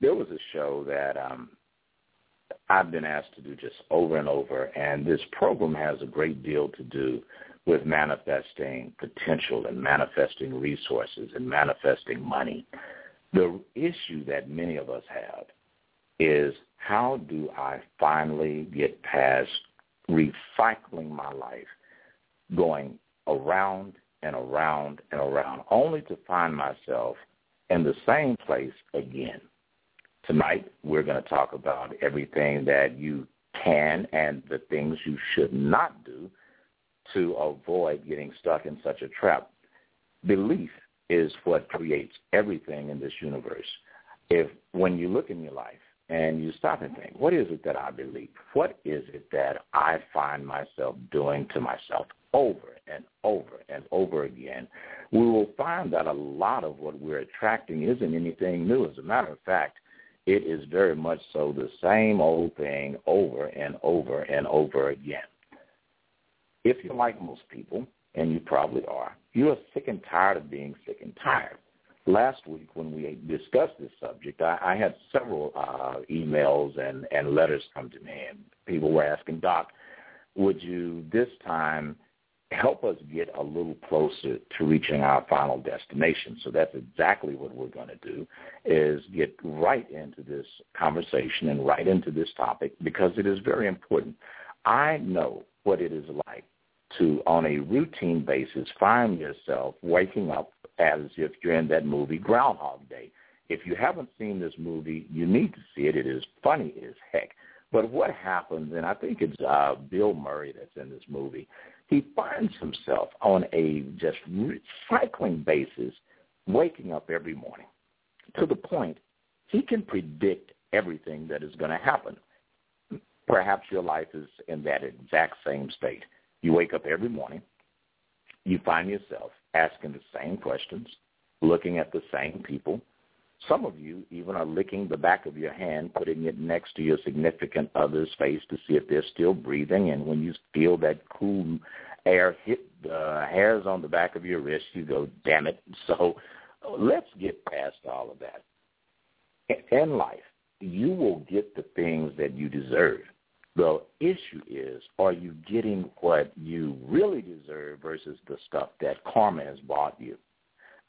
There was a show that um, I've been asked to do just over and over, and this program has a great deal to do with manifesting potential and manifesting resources and manifesting money. The issue that many of us have is how do I finally get past recycling my life, going around and around and around, only to find myself in the same place again. Tonight, we're going to talk about everything that you can and the things you should not do to avoid getting stuck in such a trap. Belief is what creates everything in this universe. If when you look in your life and you stop and think, what is it that I believe? What is it that I find myself doing to myself over and over and over again? We will find that a lot of what we're attracting isn't anything new. As a matter of fact, it is very much so the same old thing over and over and over again. If you're like most people, and you probably are, you are sick and tired of being sick and tired. Last week when we discussed this subject, I, I had several uh, emails and, and letters come to me, and people were asking, Doc, would you this time help us get a little closer to reaching our final destination. So that's exactly what we're going to do is get right into this conversation and right into this topic because it is very important. I know what it is like to, on a routine basis, find yourself waking up as if you're in that movie Groundhog Day. If you haven't seen this movie, you need to see it. It is funny as heck. But what happens, and I think it's uh, Bill Murray that's in this movie, he finds himself on a just recycling basis, waking up every morning to the point he can predict everything that is going to happen. Perhaps your life is in that exact same state. You wake up every morning, you find yourself asking the same questions, looking at the same people. Some of you even are licking the back of your hand, putting it next to your significant other's face to see if they're still breathing. And when you feel that cool air hit the hairs on the back of your wrist, you go, damn it. So let's get past all of that. In life, you will get the things that you deserve. The issue is, are you getting what you really deserve versus the stuff that karma has bought you?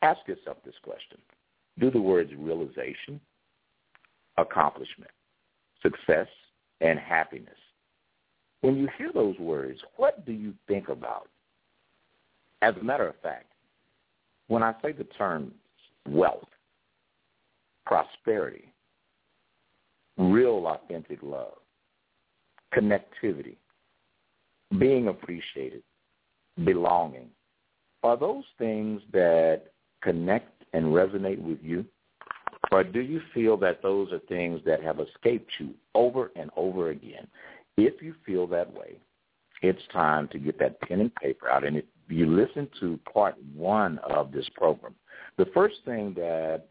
Ask yourself this question. Do the words realization, accomplishment, success, and happiness. When you hear those words, what do you think about? As a matter of fact, when I say the term wealth, prosperity, real authentic love, connectivity, being appreciated, belonging, are those things that connect and resonate with you? Or do you feel that those are things that have escaped you over and over again? If you feel that way, it's time to get that pen and paper out. And if you listen to part one of this program, the first thing that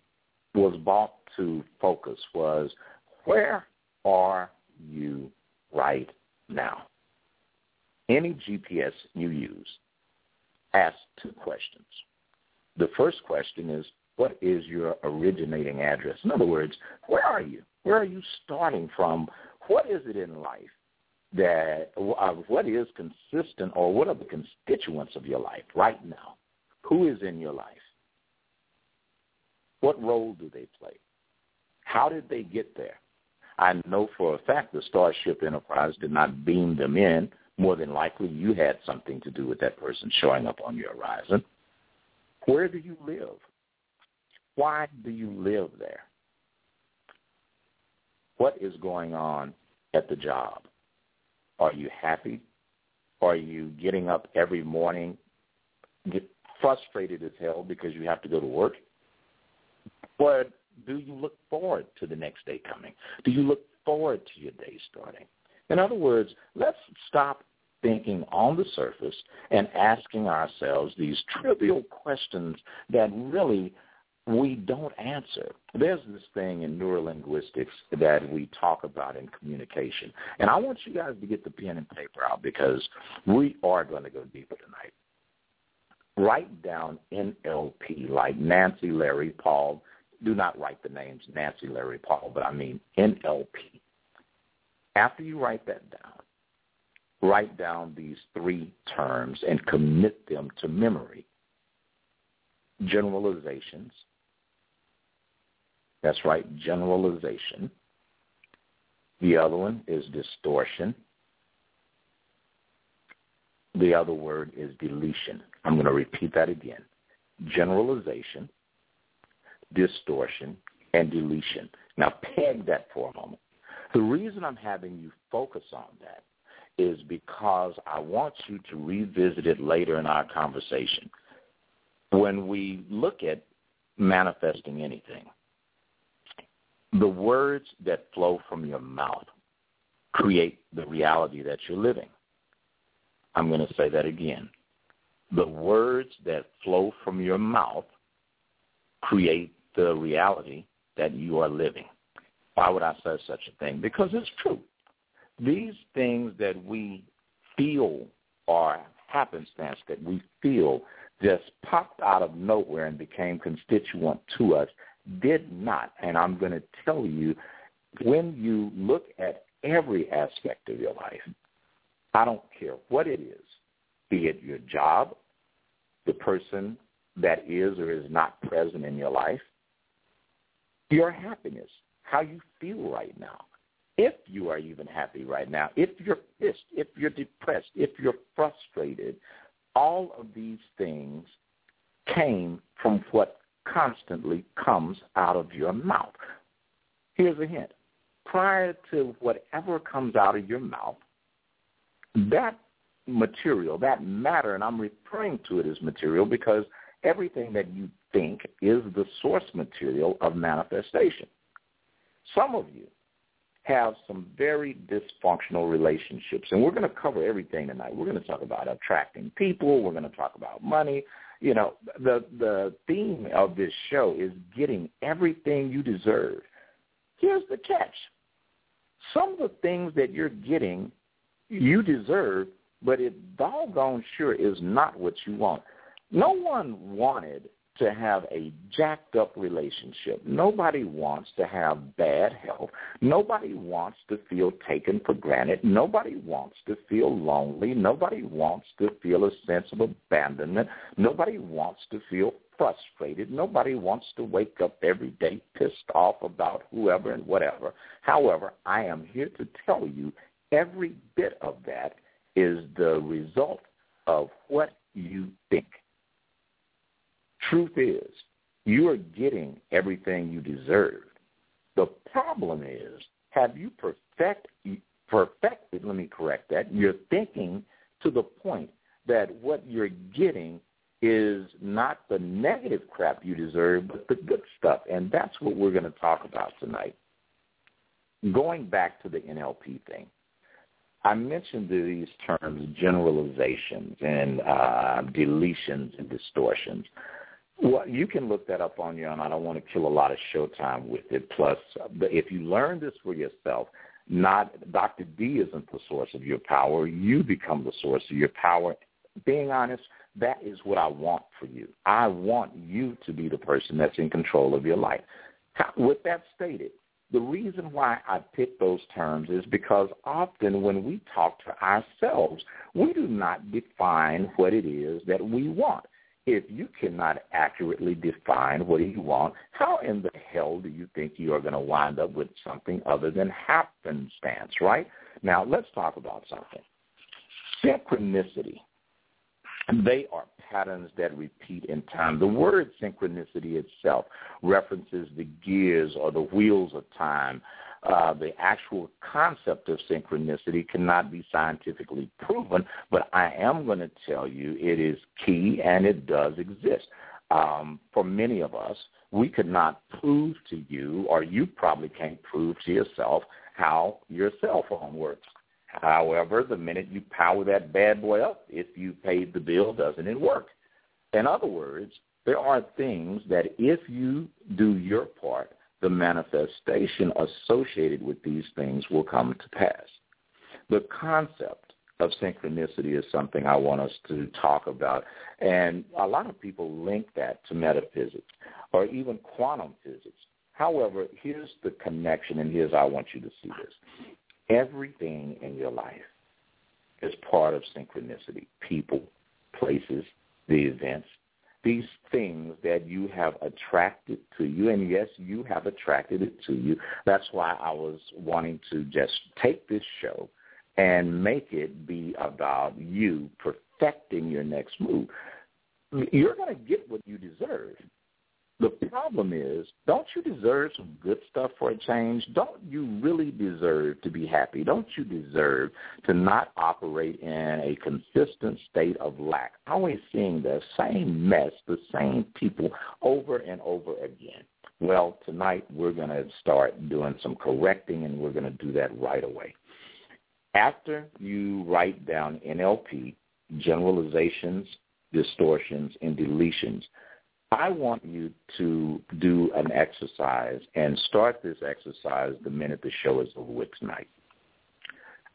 was brought to focus was where are you right now? Any GPS you use asks two questions. The first question is, what is your originating address? In other words, where are you? Where are you starting from? What is it in life that, uh, what is consistent or what are the constituents of your life right now? Who is in your life? What role do they play? How did they get there? I know for a fact the Starship Enterprise did not beam them in. More than likely, you had something to do with that person showing up on your horizon. Where do you live? Why do you live there? What is going on at the job? Are you happy? Are you getting up every morning, get frustrated as hell because you have to go to work? Or do you look forward to the next day coming? Do you look forward to your day starting? In other words, let's stop thinking on the surface and asking ourselves these trivial questions that really we don't answer. There's this thing in neurolinguistics that we talk about in communication. And I want you guys to get the pen and paper out because we are going to go deeper tonight. Write down NLP like Nancy, Larry, Paul. Do not write the names Nancy, Larry, Paul, but I mean NLP. After you write that down, write down these three terms and commit them to memory. Generalizations. That's right, generalization. The other one is distortion. The other word is deletion. I'm going to repeat that again. Generalization, distortion, and deletion. Now peg that for a moment. The reason I'm having you focus on that is because I want you to revisit it later in our conversation. When we look at manifesting anything, the words that flow from your mouth create the reality that you're living. I'm going to say that again. The words that flow from your mouth create the reality that you are living. Why would I say such a thing? Because it's true. These things that we feel are happenstance that we feel just popped out of nowhere and became constituent to us did not. And I'm going to tell you, when you look at every aspect of your life, I don't care what it is, be it your job, the person that is or is not present in your life, your happiness, how you feel right now. If you are even happy right now, if you're pissed, if you're depressed, if you're frustrated, all of these things came from what constantly comes out of your mouth. Here's a hint. Prior to whatever comes out of your mouth, that material, that matter, and I'm referring to it as material because everything that you think is the source material of manifestation. Some of you have some very dysfunctional relationships, and we're going to cover everything tonight. We're going to talk about attracting people. We're going to talk about money. You know, the the theme of this show is getting everything you deserve. Here's the catch: some of the things that you're getting, you deserve, but it doggone sure is not what you want. No one wanted to have a jacked up relationship. Nobody wants to have bad health. Nobody wants to feel taken for granted. Nobody wants to feel lonely. Nobody wants to feel a sense of abandonment. Nobody wants to feel frustrated. Nobody wants to wake up every day pissed off about whoever and whatever. However, I am here to tell you every bit of that is the result of what you think. Truth is, you are getting everything you deserve. The problem is, have you perfect, perfected, let me correct that, you're thinking to the point that what you're getting is not the negative crap you deserve, but the good stuff. And that's what we're going to talk about tonight. Going back to the NLP thing, I mentioned these terms, generalizations and uh, deletions and distortions. Well, you can look that up on your own. I don't want to kill a lot of showtime with it. Plus, if you learn this for yourself, not Dr. D isn't the source of your power. You become the source of your power. Being honest, that is what I want for you. I want you to be the person that's in control of your life. With that stated, the reason why I pick those terms is because often when we talk to ourselves, we do not define what it is that we want. If you cannot accurately define what you want, how in the hell do you think you are going to wind up with something other than happenstance, right? Now, let's talk about something. Synchronicity. They are patterns that repeat in time. The word synchronicity itself references the gears or the wheels of time. Uh, the actual concept of synchronicity cannot be scientifically proven, but I am going to tell you it is key and it does exist. Um, for many of us, we could not prove to you, or you probably can't prove to yourself, how your cell phone works. However, the minute you power that bad boy up, if you paid the bill, doesn't it work? In other words, there are things that if you do your part, the manifestation associated with these things will come to pass. The concept of synchronicity is something I want us to talk about. And a lot of people link that to metaphysics or even quantum physics. However, here's the connection, and here's I want you to see this. Everything in your life is part of synchronicity. People, places, the events, these things that you have attracted to you, and yes, you have attracted it to you. That's why I was wanting to just take this show and make it be about you perfecting your next move. You're going to get what you deserve. The problem is, don't you deserve some good stuff for a change? Don't you really deserve to be happy? Don't you deserve to not operate in a consistent state of lack? Always seeing the same mess, the same people over and over again. Well, tonight we're going to start doing some correcting, and we're going to do that right away. After you write down NLP, generalizations, distortions, and deletions, I want you to do an exercise and start this exercise the minute the show is over with tonight.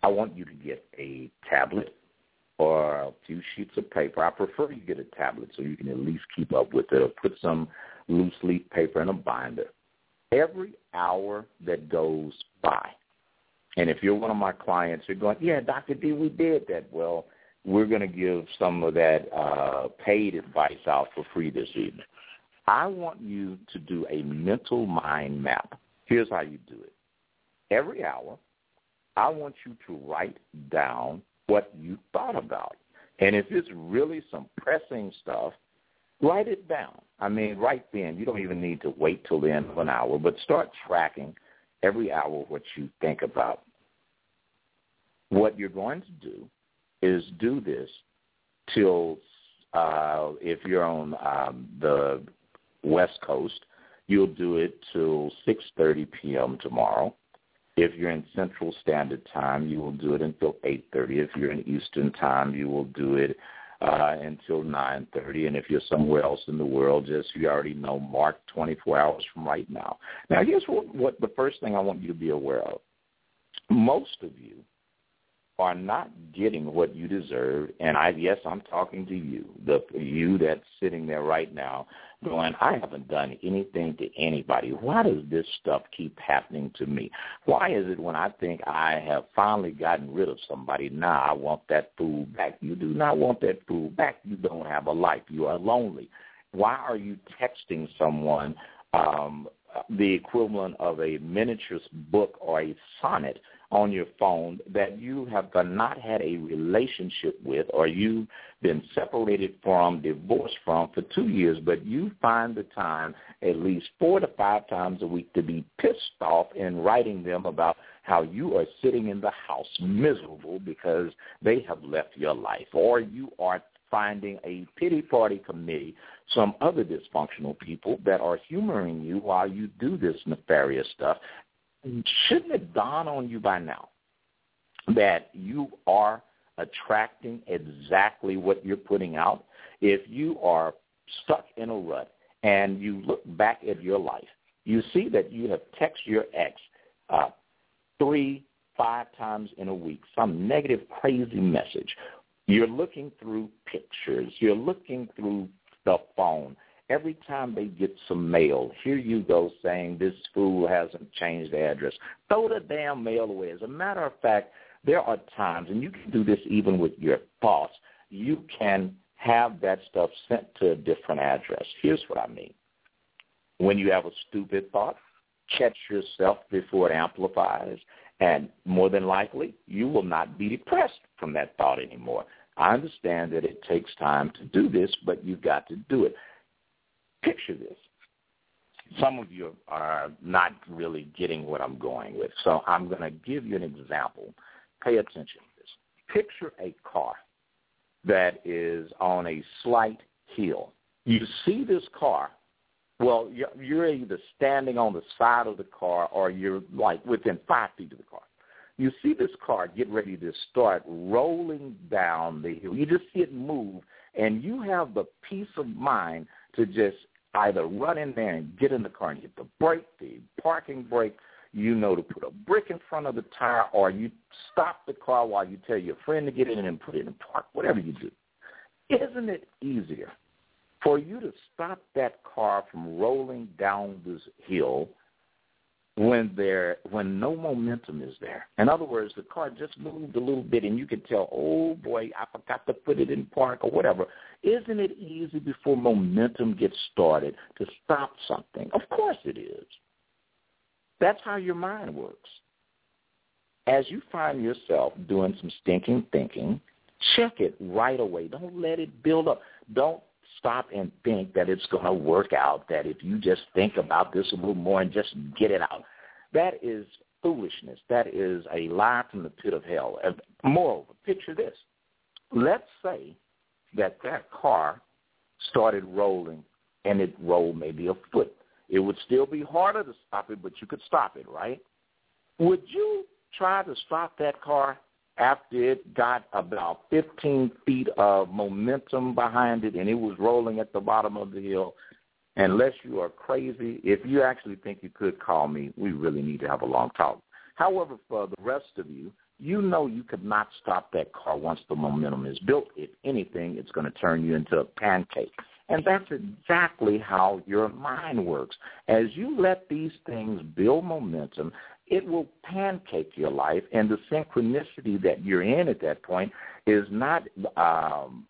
I want you to get a tablet or a few sheets of paper. I prefer you get a tablet so you can at least keep up with it or put some loose leaf paper in a binder. Every hour that goes by, and if you're one of my clients, you're going, yeah, Dr. D, we did that. Well, we're going to give some of that uh, paid advice out for free this evening. I want you to do a mental mind map. Here's how you do it. Every hour, I want you to write down what you thought about. And if it's really some pressing stuff, write it down. I mean, right then, you don't even need to wait till the end of an hour, but start tracking every hour what you think about. What you're going to do is do this till uh, if you're on um, the West Coast, you'll do it till 6:30 p.m. tomorrow. If you're in Central Standard Time, you will do it until 8:30. If you're in Eastern Time, you will do it uh, until 9:30. And if you're somewhere else in the world, just you already know, mark 24 hours from right now. Now, here's what, what the first thing I want you to be aware of. Most of you are not getting what you deserve, and I yes, I'm talking to you, the you that's sitting there right now, going, I haven't done anything to anybody. Why does this stuff keep happening to me? Why is it when I think I have finally gotten rid of somebody, now I want that fool back? You do not want that fool back. You don't have a life. You are lonely. Why are you texting someone um, the equivalent of a miniature book or a sonnet on your phone that you have not had a relationship with or you've been separated from, divorced from for two years, but you find the time at least four to five times a week to be pissed off in writing them about how you are sitting in the house miserable because they have left your life or you are finding a pity party committee, some other dysfunctional people that are humoring you while you do this nefarious stuff shouldn't it dawn on you by now that you are attracting exactly what you're putting out? If you are stuck in a rut and you look back at your life, you see that you have texted your ex uh, three, five times in a week, some negative, crazy message. You're looking through pictures. You're looking through the phone. Every time they get some mail, here you go saying this fool hasn't changed the address. Throw the damn mail away. As a matter of fact, there are times, and you can do this even with your boss, you can have that stuff sent to a different address. Here's what I mean. When you have a stupid thought, catch yourself before it amplifies, and more than likely, you will not be depressed from that thought anymore. I understand that it takes time to do this, but you've got to do it. Picture this. Some of you are not really getting what I'm going with, so I'm going to give you an example. Pay attention to this. Picture a car that is on a slight hill. You see this car. Well, you're either standing on the side of the car or you're like within five feet of the car. You see this car get ready to start rolling down the hill. You just see it move, and you have the peace of mind to just either run in there and get in the car and hit the brake, the parking brake, you know to put a brick in front of the tire, or you stop the car while you tell your friend to get in and put it in park, whatever you do. Isn't it easier for you to stop that car from rolling down this hill when there when no momentum is there. In other words, the car just moved a little bit and you can tell, oh boy, I forgot to put it in park or whatever. Isn't it easy before momentum gets started to stop something? Of course it is. That's how your mind works. As you find yourself doing some stinking thinking, check it right away. Don't let it build up. Don't stop and think that it's going to work out, that if you just think about this a little more and just get it out. That is foolishness. That is a lie from the pit of hell. And Moreover, picture this. Let's say that that car started rolling and it rolled maybe a foot. It would still be harder to stop it, but you could stop it, right? Would you try to stop that car after it got about 15 feet of momentum behind it and it was rolling at the bottom of the hill, unless you are crazy, if you actually think you could call me, we really need to have a long talk. However, for the rest of you, you know you could not stop that car once the momentum is built. If anything, it's going to turn you into a pancake. And that's exactly how your mind works. As you let these things build momentum, it will pancake your life, and the synchronicity that you're in at that point is not um,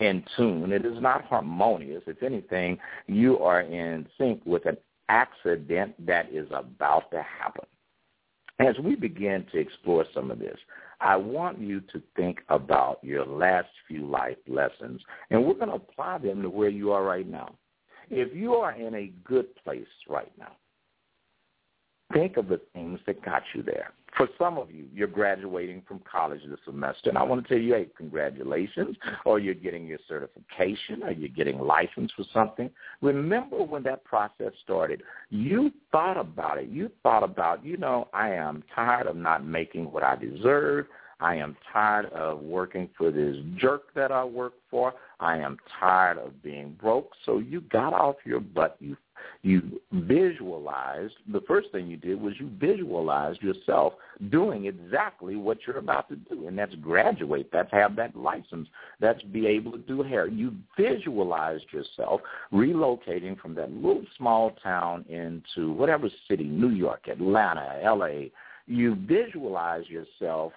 in tune. It is not harmonious. If anything, you are in sync with an accident that is about to happen. As we begin to explore some of this, I want you to think about your last few life lessons, and we're going to apply them to where you are right now. If you are in a good place right now, think of the things that got you there. For some of you, you're graduating from college this semester, and I want to tell you, hey, congratulations, or you're getting your certification, or you're getting license for something. Remember when that process started, you thought about it. You thought about, you know, I am tired of not making what I deserve. I am tired of working for this jerk that I work for. I am tired of being broke. So you got off your butt. You you visualized. The first thing you did was you visualized yourself doing exactly what you're about to do, and that's graduate. That's have that license. That's be able to do hair. You visualized yourself relocating from that little small town into whatever city, New York, Atlanta, L.A. You visualize yourself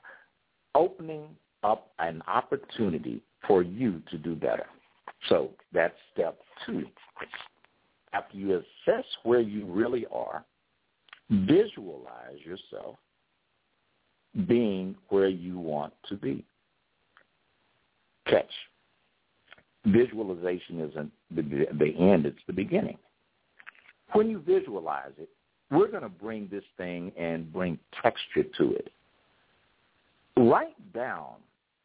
opening up an opportunity for you to do better. So that's step two. After you assess where you really are, visualize yourself being where you want to be. Catch. Visualization isn't the, the end, it's the beginning. When you visualize it, we're going to bring this thing and bring texture to it. Write down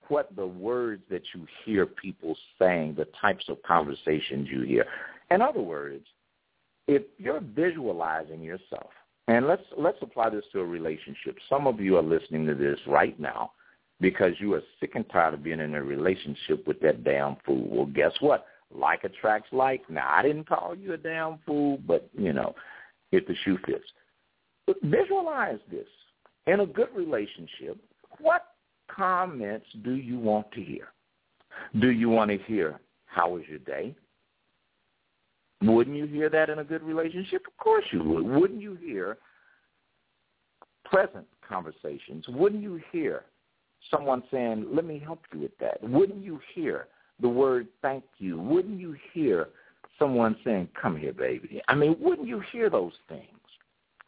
what the words that you hear people saying, the types of conversations you hear. In other words, if you're visualizing yourself, and let's let's apply this to a relationship. Some of you are listening to this right now because you are sick and tired of being in a relationship with that damn fool. Well, guess what? like attracts like. Now, I didn't call you a damn fool, but, you know, if the shoe fits. But visualize this. In a good relationship, what comments do you want to hear? Do you want to hear, how was your day? Wouldn't you hear that in a good relationship? Of course you would. Wouldn't you hear pleasant conversations? Wouldn't you hear someone saying, let me help you with that? Wouldn't you hear the word thank you? Wouldn't you hear someone saying, come here, baby? I mean, wouldn't you hear those things?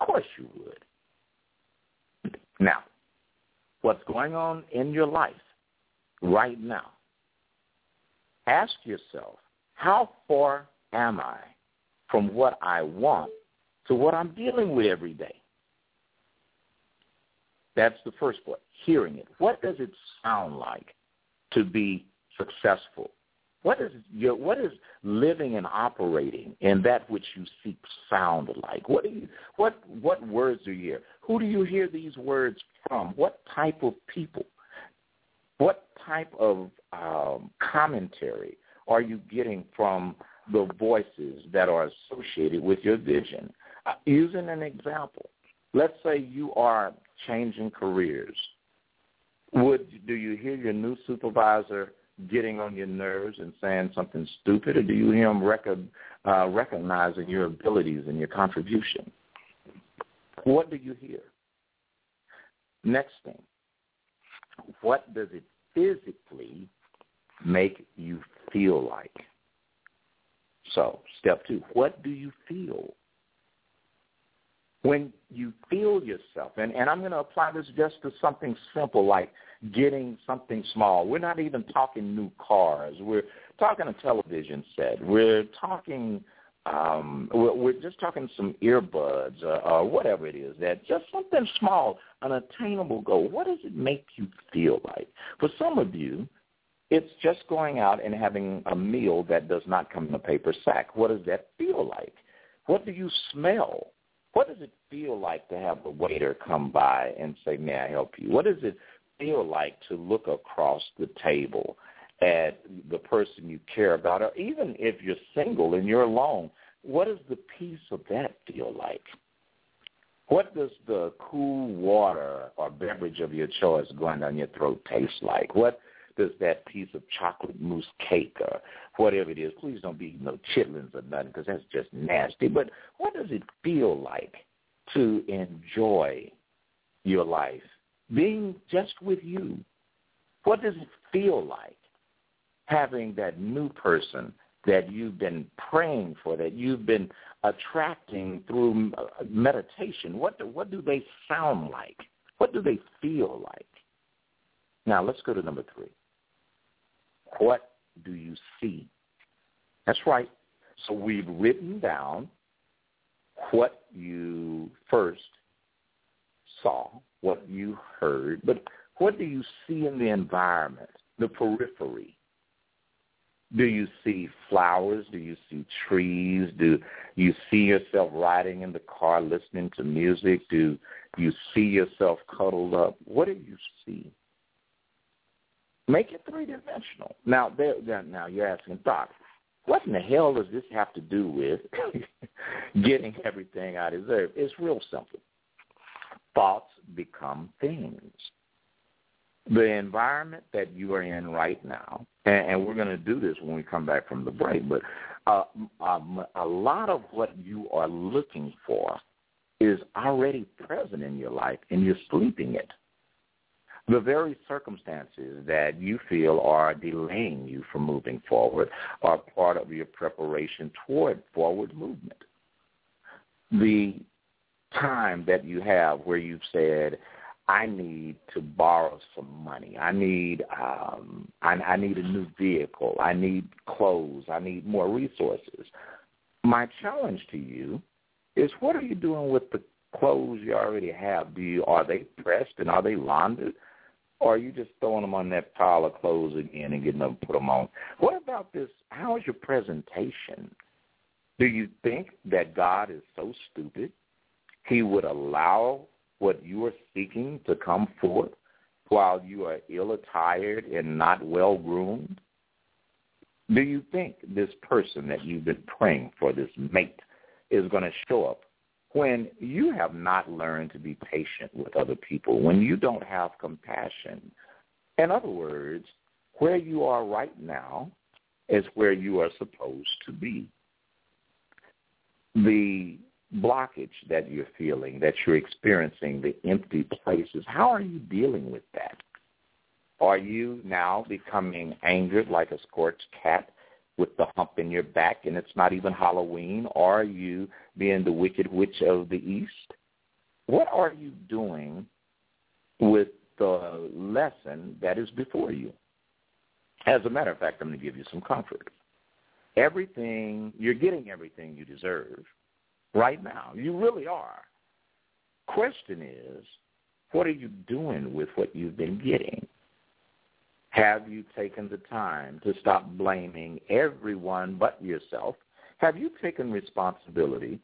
Of course you would. Now, what's going on in your life right now, ask yourself, how far am I from what I want to what I'm dealing with every day? That's the first part, hearing it. What does it sound like to be successful? What is your what is living and operating in that which you seek sound like? What do you what what words do you hear? Who do you hear these words from? What type of people? What type of um, commentary are you getting from the voices that are associated with your vision? Uh, using an example, let's say you are changing careers. Would do you hear your new supervisor getting on your nerves and saying something stupid, or do you hear him rec- uh, recognizing your abilities and your contribution? What do you hear? Next thing, what does it physically make you feel like? So, step two, what do you feel? When you feel yourself, and, and I'm going to apply this just to something simple like getting something small. We're not even talking new cars. We're talking a television set. We're talking, um, we're, we're just talking some earbuds or, or whatever it is. That just something small, an attainable goal. What does it make you feel like? For some of you, it's just going out and having a meal that does not come in a paper sack. What does that feel like? What do you smell? What does it feel like to have the waiter come by and say, may I help you? What does it feel like to look across the table at the person you care about? Or even if you're single and you're alone, what does the peace of that feel like? What does the cool water or beverage of your choice going down your throat taste like? What does that piece of chocolate mousse cake or whatever it is, please don't be no chitlins or nothing because that's just nasty. But what does it feel like to enjoy your life? Being just with you. What does it feel like having that new person that you've been praying for, that you've been attracting through uh, meditation? What do, what do they sound like? What do they feel like? Now let's go to number three. What do you see? That's right. So we've written down what you first saw, what you heard, but what do you see in the environment, the periphery? Do you see flowers? Do you see trees? Do you see yourself riding in the car listening to music? Do you see yourself cuddled up? What do you see? Make it three dimensional. Now, now you're asking, Doc, what in the hell does this have to do with getting everything I deserve? It's real simple. Thoughts become things. The environment that you are in right now, and, and we're going to do this when we come back from the break, but uh, um, a lot of what you are looking for is already present in your life, and you're sleeping it the very circumstances that you feel are delaying you from moving forward are part of your preparation toward forward movement. The time that you have where you've said, I need to borrow some money. I need um, I, I need a new vehicle. I need clothes. I need more resources. My challenge to you is, what are you doing with the clothes you already have? Do you are they pressed and are they laundered? Or are you just throwing them on that pile of clothes again and getting them put them on? What about this? How is your presentation? Do you think that God is so stupid he would allow what you are seeking to come forth while you are ill-attired and not well-groomed? Do you think this person that you've been praying for, this mate, is going to show up when you have not learned to be patient with other people, when you don't have compassion? In other words, where you are right now is where you are supposed to be. The blockage that you're feeling, that you're experiencing, the empty places, how are you dealing with that? Are you now becoming angered like a scorched cat with the hump in your back and it's not even Halloween? Are you being the wicked witch of the East? What are you doing with the lesson that is before you? As a matter of fact, I'm going to give you some comfort. Everything, you're getting everything you deserve right now. You really are. Question is, what are you doing with what you've been getting? Have you taken the time to stop blaming everyone but yourself? Have you taken responsibility,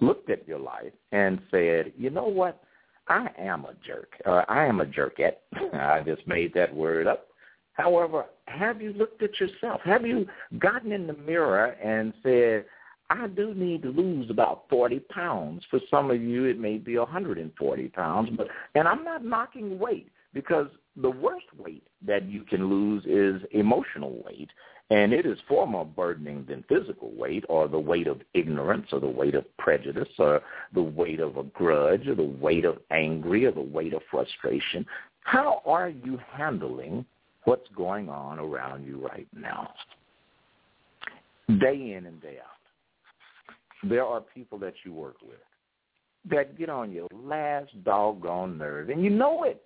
looked at your life, and said, you know what? I am a jerk. Uh, I am a jerkette. I just made that word up. However, have you looked at yourself? Have you gotten in the mirror and said, I do need to lose about 40 pounds. For some of you, it may be 140 pounds. But And I'm not knocking weight because the worst weight that you can lose is emotional weight. And it is far more burdening than physical weight or the weight of ignorance or the weight of prejudice or the weight of a grudge or the weight of angry or the weight of frustration. How are you handling what's going on around you right now? Day in and day out. There are people that you work with that get on your last doggone nerve, and you know it.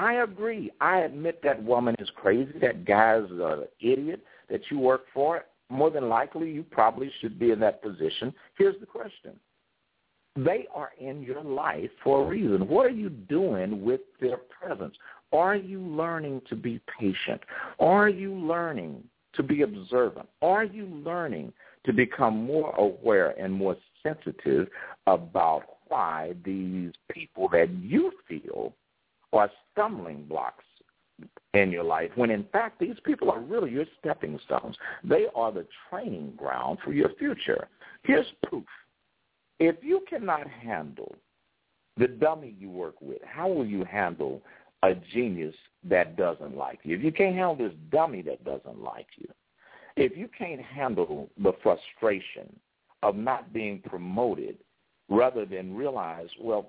I agree. I admit that woman is crazy. That guy's an idiot that you work for. More than likely, you probably should be in that position. Here's the question. They are in your life for a reason. What are you doing with their presence? Are you learning to be patient? Are you learning to be observant? Are you learning to become more aware and more sensitive about why these people that you feel are stumbling blocks in your life when in fact these people are really your stepping stones. They are the training ground for your future. Here's proof. If you cannot handle the dummy you work with, how will you handle a genius that doesn't like you? If you can't handle this dummy that doesn't like you, if you can't handle the frustration of not being promoted rather than realize, well,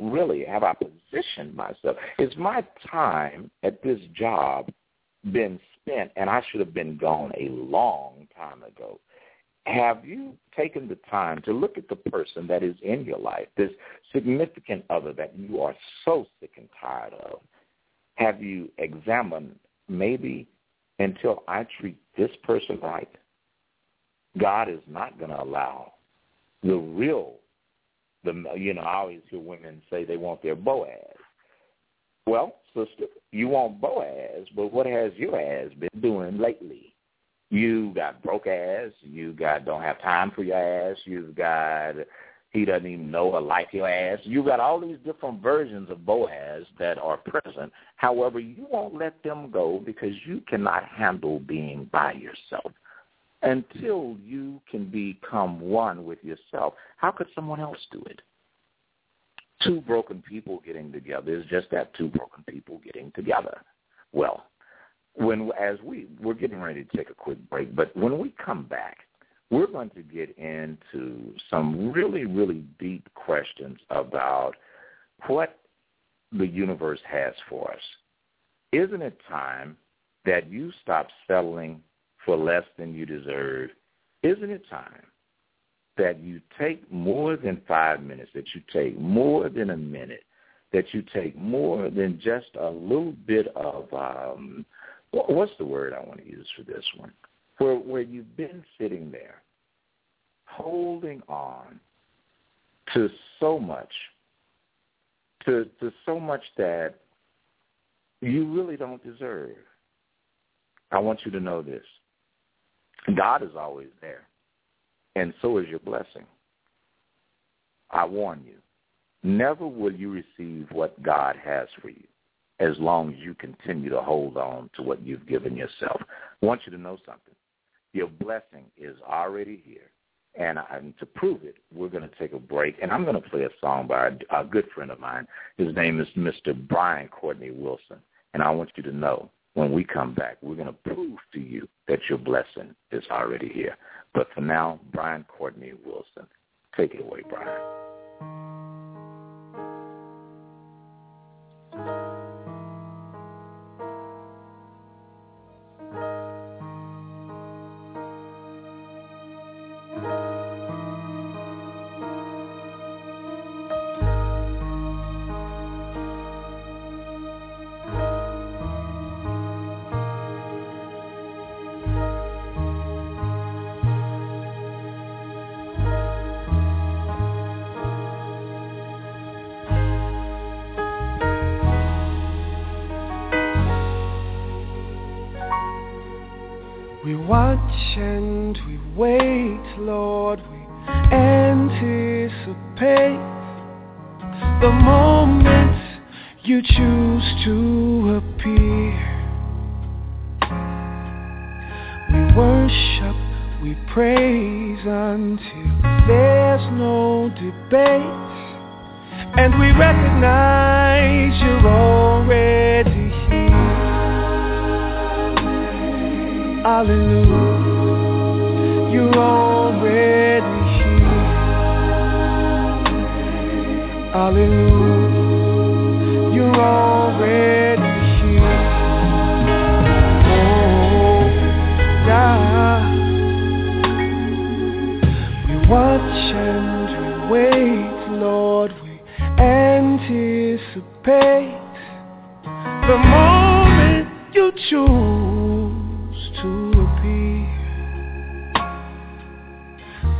really, have I positioned myself? Is my time at this job been spent, and I should have been gone a long time ago? Have you taken the time to look at the person that is in your life, this significant other that you are so sick and tired of? Have you examined maybe until I treat this person right, God is not going to allow the real the you know I always hear women say they want their Boaz. Well, sister, you want Boaz, but what has your ass been doing lately? You got broke ass. You got don't have time for your ass. You've got he doesn't even know or like your ass. You got all these different versions of Boaz that are present. However, you won't let them go because you cannot handle being by yourself. Until you can become one with yourself, how could someone else do it? Two broken people getting together is just that, two broken people getting together. Well, when as we we're getting ready to take a quick break, but when we come back, we're going to get into some really, really deep questions about what the universe has for us. Isn't it time that you stop settling for less than you deserve, isn't it time that you take more than five minutes, that you take more than a minute, that you take more than just a little bit of, um, what's the word I want to use for this one? Where, where you've been sitting there holding on to so much, to, to so much that you really don't deserve. I want you to know this. God is always there, and so is your blessing. I warn you, never will you receive what God has for you as long as you continue to hold on to what you've given yourself. I want you to know something. Your blessing is already here. And, to prove it, we're going to take a break, and I'm going to play a song by a good friend of mine. His name is Mr. Brian Courtney Wilson. And I want you to know when we come back, we're going to prove to you that your blessing is already here. But for now, Brian Courtney Wilson. Take it away, Brian. worship, we praise until there's no debate. And we recognize you're already here. Hallelujah. You're already here. Hallelujah. pace the moment you choose to appear.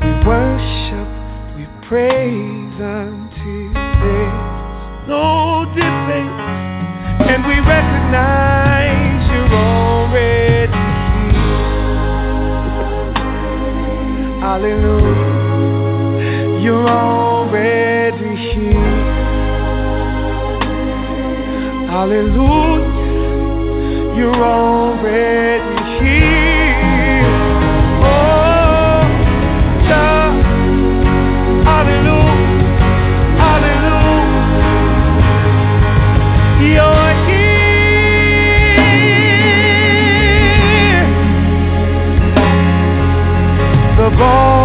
We worship, we praise until there's no debate, and we recognize you're already here. Hallelujah, you're already. Hallelujah, you're already here. Oh, yeah. Hallelujah, hallelujah. You're here. The ball.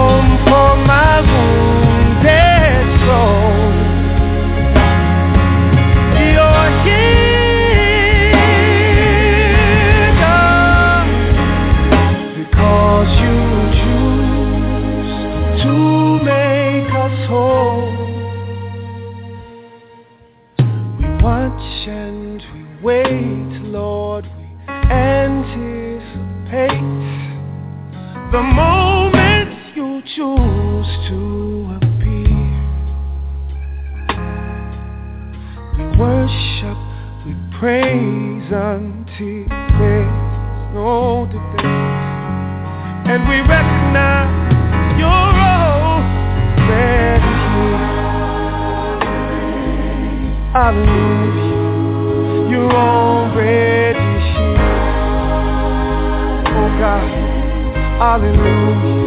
today. And we recognize your role. already here. Hallelujah. You're already here. Oh God. Hallelujah.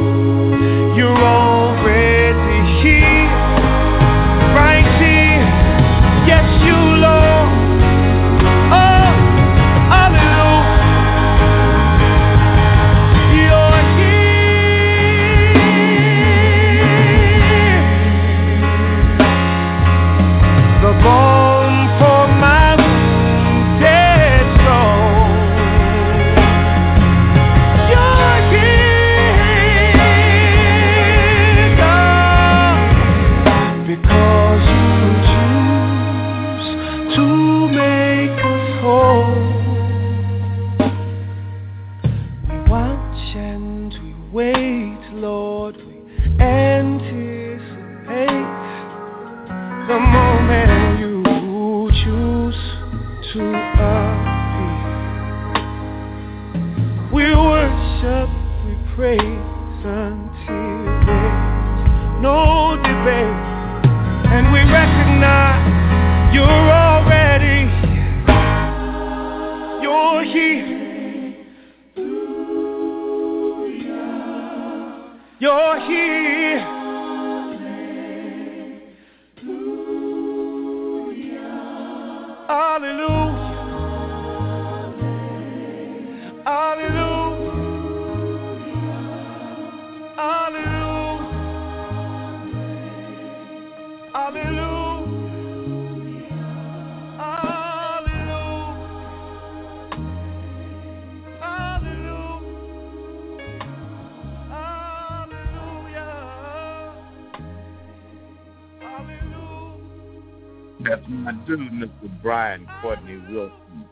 Brian Courtney Wilson.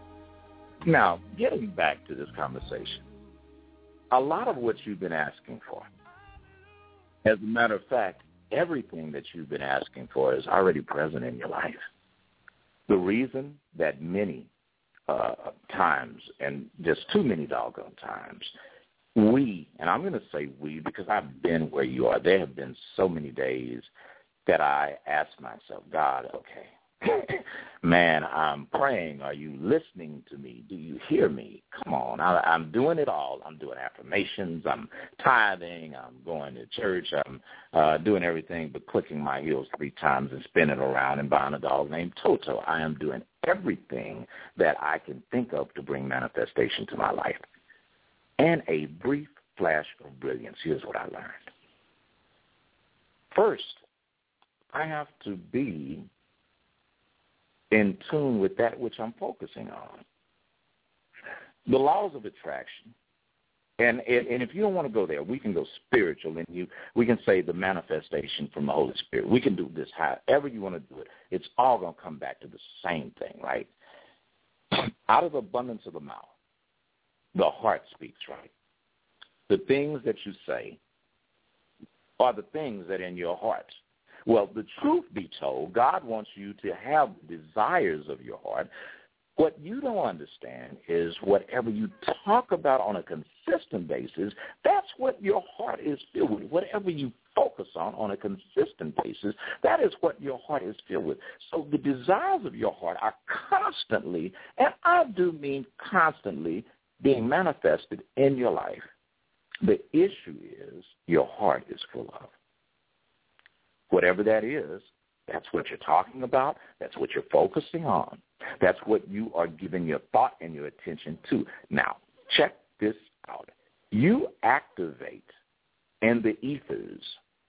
Now, getting back to this conversation, a lot of what you've been asking for, as a matter of fact, everything that you've been asking for is already present in your life. The reason that many uh, times, and just too many doggone times, we, and I'm going to say we because I've been where you are, there have been so many days that I ask myself, God, okay, Man, I'm praying. Are you listening to me? Do you hear me? Come on. I, I'm doing it all. I'm doing affirmations. I'm tithing. I'm going to church. I'm uh, doing everything but clicking my heels three times and spinning around and buying a dog named Toto. I am doing everything that I can think of to bring manifestation to my life. And a brief flash of brilliance. Here's what I learned. First, I have to be in tune with that which I'm focusing on. The laws of attraction. And, and if you don't want to go there, we can go spiritual, and you we can say the manifestation from the Holy Spirit. We can do this however you want to do it. It's all going to come back to the same thing, right? Out of abundance of the mouth, the heart speaks, right? The things that you say are the things that are in your heart. Well, the truth be told, God wants you to have desires of your heart. What you don't understand is whatever you talk about on a consistent basis, that's what your heart is filled with. Whatever you focus on on a consistent basis, that is what your heart is filled with. So the desires of your heart are constantly, and I do mean constantly, being manifested in your life. The issue is your heart is full of. Whatever that is, that's what you're talking about. That's what you're focusing on. That's what you are giving your thought and your attention to. Now, check this out. You activate in the ethers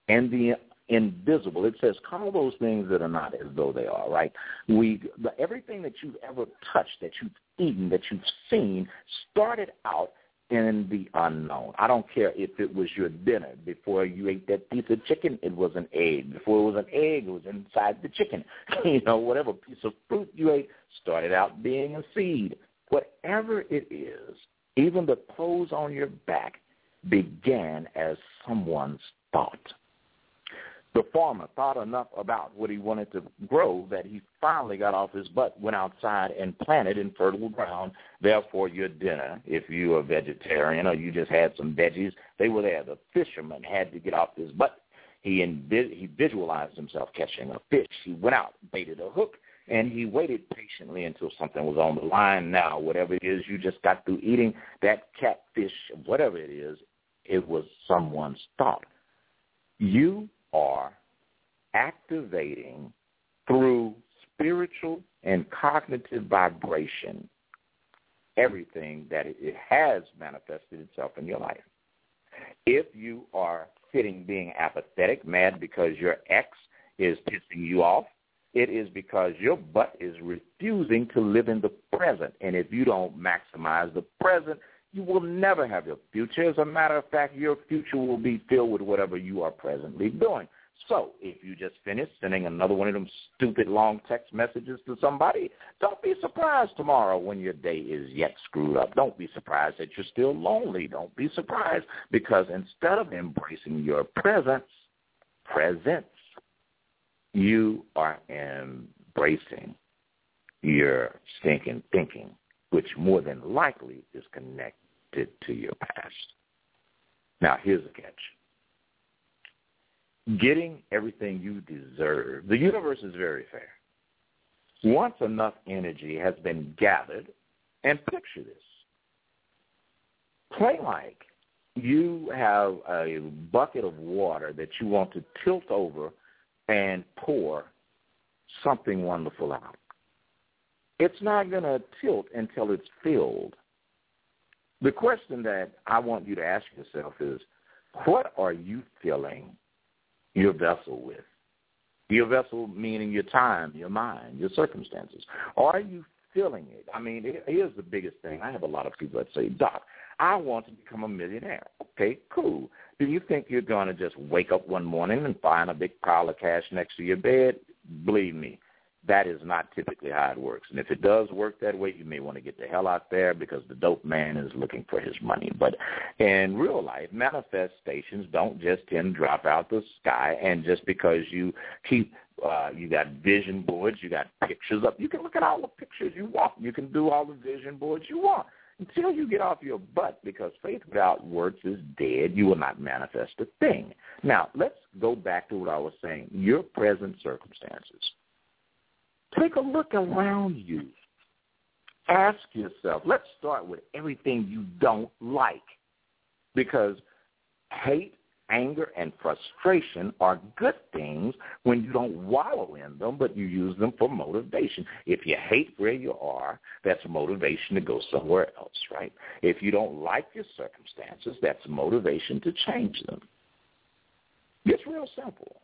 and the invisible. It says, call those things that are not as though they are, right? We, everything that you've ever touched, that you've eaten, that you've seen, started out in the unknown. I don't care if it was your dinner. Before you ate that piece of chicken, it was an egg. Before it was an egg, it was inside the chicken. you know, whatever piece of fruit you ate started out being a seed. Whatever it is, even the clothes on your back began as someone's thought. The farmer thought enough about what he wanted to grow that he finally got off his butt, went outside and planted in fertile ground. Therefore, your dinner, if you're a vegetarian or you just had some veggies, they were there. The fisherman had to get off his butt. He, invi- he visualized himself catching a fish. He went out, baited a hook, and he waited patiently until something was on the line. Now, whatever it is you just got through eating, that catfish, whatever it is, it was someone's thought. You are activating through spiritual and cognitive vibration everything that it has manifested itself in your life. If you are sitting being apathetic, mad because your ex is pissing you off, it is because your butt is refusing to live in the present. And if you don't maximize the present, you will never have your future. As a matter of fact, your future will be filled with whatever you are presently doing. So if you just finished sending another one of them stupid long text messages to somebody, don't be surprised tomorrow when your day is yet screwed up. Don't be surprised that you're still lonely. Don't be surprised because instead of embracing your presence, presence, you are embracing your stinking thinking, which more than likely is connected to your past. Now, here's the catch getting everything you deserve. The universe is very fair. Once enough energy has been gathered, and picture this. Play like you have a bucket of water that you want to tilt over and pour something wonderful out. It's not going to tilt until it's filled. The question that I want you to ask yourself is, what are you filling your vessel with? Your vessel meaning your time, your mind, your circumstances. Are you filling it? I mean, here's the biggest thing. I have a lot of people that say, Doc, I want to become a millionaire. Okay, cool. Do you think you're going to just wake up one morning and find a big pile of cash next to your bed? Believe me, that is not typically how it works. And if it does work that way, you may want to get the hell out there because the dope man is looking for his money. But in real life, manifestations don't just tend to drop out the sky. And just because you keep, uh, you got vision boards, you got pictures up, you can look at all the pictures you want. You can do all the vision boards you want until you get off your butt because faith without works is dead. You will not manifest a thing. Now, let's go back to what I was saying. Your present circumstances Take a look around you. Ask yourself. Let's start with everything you don't like. Because hate, anger, and frustration are good things when you don't wallow in them, but you use them for motivation. If you hate where you are, that's motivation to go somewhere else, right? If you don't like your circumstances, that's motivation to change them. It's real simple.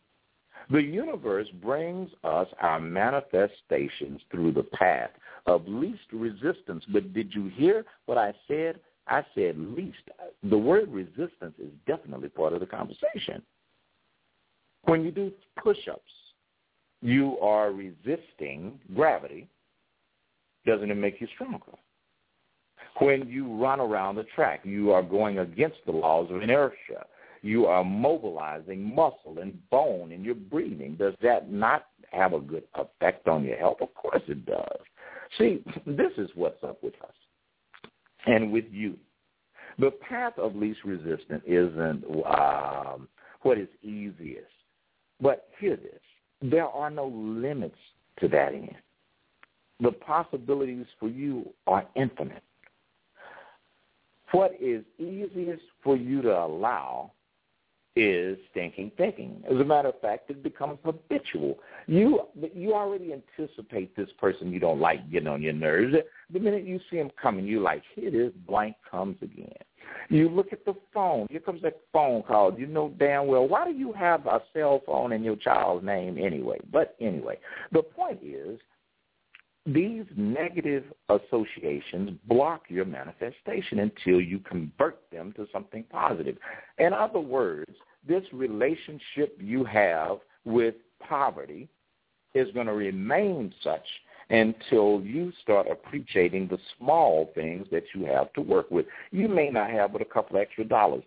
The universe brings us our manifestations through the path of least resistance. But did you hear what I said? I said least. The word resistance is definitely part of the conversation. When you do push-ups, you are resisting gravity. Doesn't it make you stronger? When you run around the track, you are going against the laws of inertia you are mobilizing muscle and bone in your breathing. Does that not have a good effect on your health? Of course it does. See, this is what's up with us and with you. The path of least resistance isn't um, what is easiest. But hear this. There are no limits to that end. The possibilities for you are infinite. What is easiest for you to allow is stinking thinking. As a matter of fact, it becomes habitual. You you already anticipate this person you don't like getting on your nerves. The minute you see him coming, you're like, here it is, blank comes again. You look at the phone. Here comes that phone call. You know damn well, why do you have a cell phone in your child's name anyway? But anyway, the point is, these negative associations block your manifestation until you convert them to something positive. In other words, this relationship you have with poverty is going to remain such until you start appreciating the small things that you have to work with. You may not have but a couple extra dollars.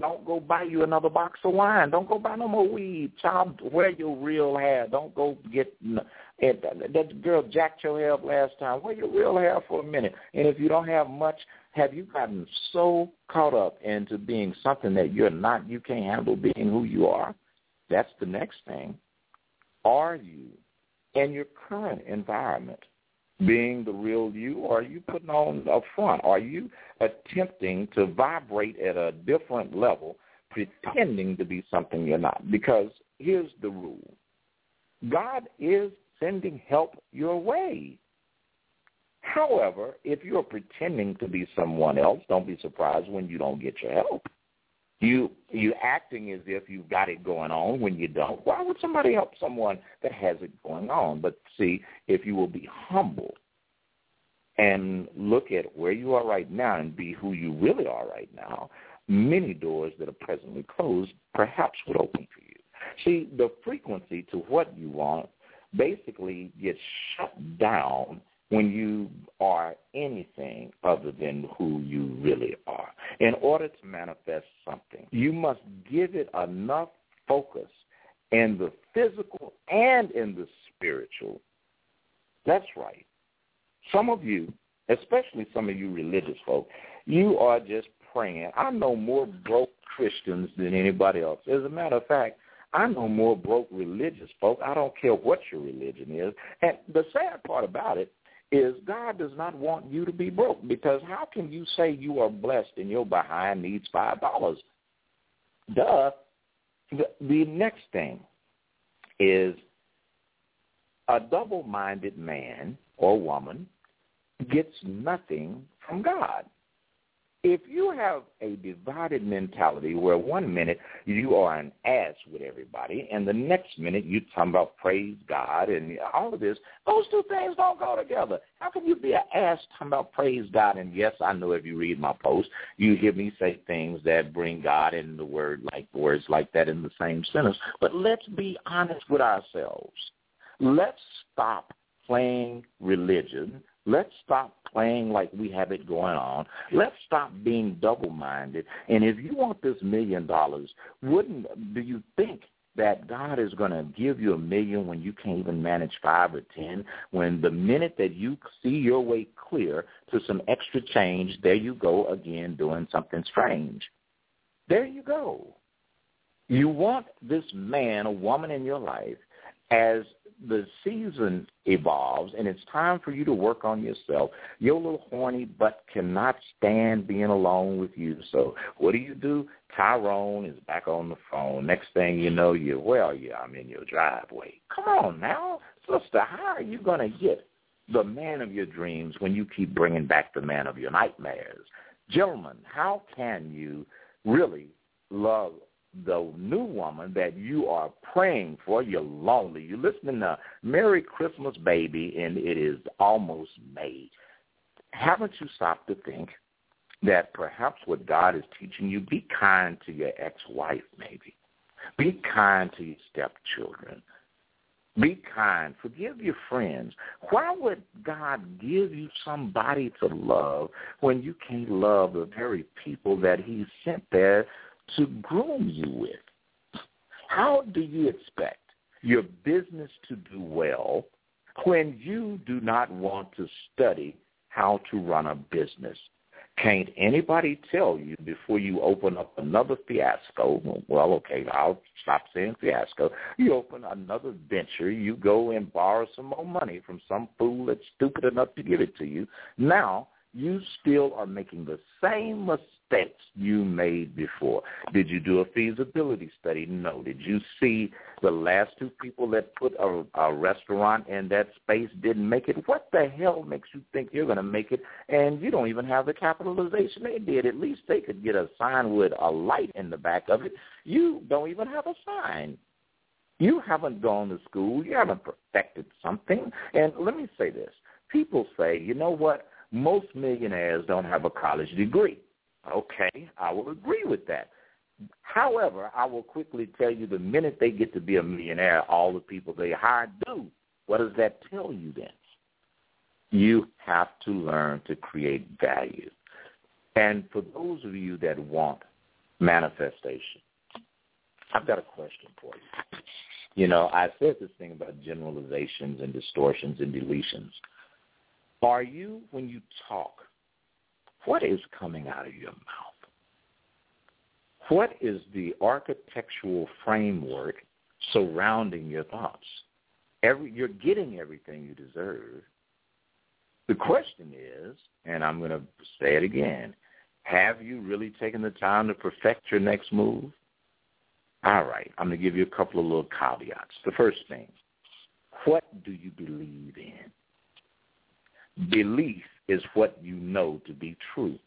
Don't go buy you another box of wine. Don't go buy no more weed. Child, wear your real hair. Don't go get that girl jacked your hair up last time. Wear your real hair for a minute. And if you don't have much, have you gotten so caught up into being something that you're not? You can't handle being who you are. That's the next thing. Are you in your current environment being the real you, or are you putting on a front? Are you attempting to vibrate at a different level, pretending to be something you're not? Because here's the rule. God is sending help your way. However, if you're pretending to be someone else, don't be surprised when you don't get your help. You you acting as if you've got it going on when you don't. Why would somebody help someone that has it going on? But see, if you will be humble and look at where you are right now and be who you really are right now, many doors that are presently closed perhaps would open for you. See, the frequency to what you want basically gets shut down when you are anything other than who you really are. In order to manifest something, you must give it enough focus in the physical and in the spiritual. That's right. Some of you, especially some of you religious folk, you are just praying. I know more broke Christians than anybody else. As a matter of fact, I know more broke religious folk. I don't care what your religion is. And the sad part about it is God does not want you to be broke because how can you say you are blessed and your behind needs five dollars? Duh. The, the next thing is a double-minded man or woman gets nothing from God if you have a divided mentality where one minute you are an ass with everybody and the next minute you talk about praise God and all of this, those two things don't go together. How can you be an ass talking about praise God? And yes, I know if you read my post, you hear me say things that bring God in the word like words like that in the same sentence. But let's be honest with ourselves. Let's stop playing religion Let's stop playing like we have it going on. Let's stop being double-minded. And if you want this million dollars, wouldn't do you think that God is going to give you a million when you can't even manage five or ten? When the minute that you see your way clear to some extra change, there you go again doing something strange. There you go. You want this man or woman in your life as the season evolves and it's time for you to work on yourself, your little horny butt cannot stand being alone with you. So what do you do? Tyrone is back on the phone. Next thing you know, you're, well, yeah, I'm in your driveway. Come on now. Sister, how are you going to get the man of your dreams when you keep bringing back the man of your nightmares? Gentlemen, how can you really love the new woman that you are praying for. You're lonely. You're listening to Merry Christmas Baby, and it is almost May. Haven't you stopped to think that perhaps what God is teaching you, be kind to your ex-wife maybe. Be kind to your stepchildren. Be kind. Forgive your friends. Why would God give you somebody to love when you can't love the very people that he sent there to groom you with. How do you expect your business to do well when you do not want to study how to run a business? Can't anybody tell you before you open up another fiasco? Well, okay, I'll stop saying fiasco. You open another venture, you go and borrow some more money from some fool that's stupid enough to give it to you. Now, you still are making the same mistake mistakes you made before. Did you do a feasibility study? No. Did you see the last two people that put a, a restaurant in that space didn't make it? What the hell makes you think you're going to make it and you don't even have the capitalization they did? At least they could get a sign with a light in the back of it. You don't even have a sign. You haven't gone to school. You haven't perfected something. And let me say this. People say, you know what? Most millionaires don't have a college degree. Okay, I will agree with that. However, I will quickly tell you the minute they get to be a millionaire, all the people they hire do. What does that tell you then? You have to learn to create value. And for those of you that want manifestation, I've got a question for you. You know, I said this thing about generalizations and distortions and deletions. Are you, when you talk, what is coming out of your mouth? What is the architectural framework surrounding your thoughts? Every, you're getting everything you deserve. The question is, and I'm going to say it again, have you really taken the time to perfect your next move? All right, I'm going to give you a couple of little caveats. The first thing, what do you believe in? Belief is what you know to be true.